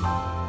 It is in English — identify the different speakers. Speaker 1: Bye.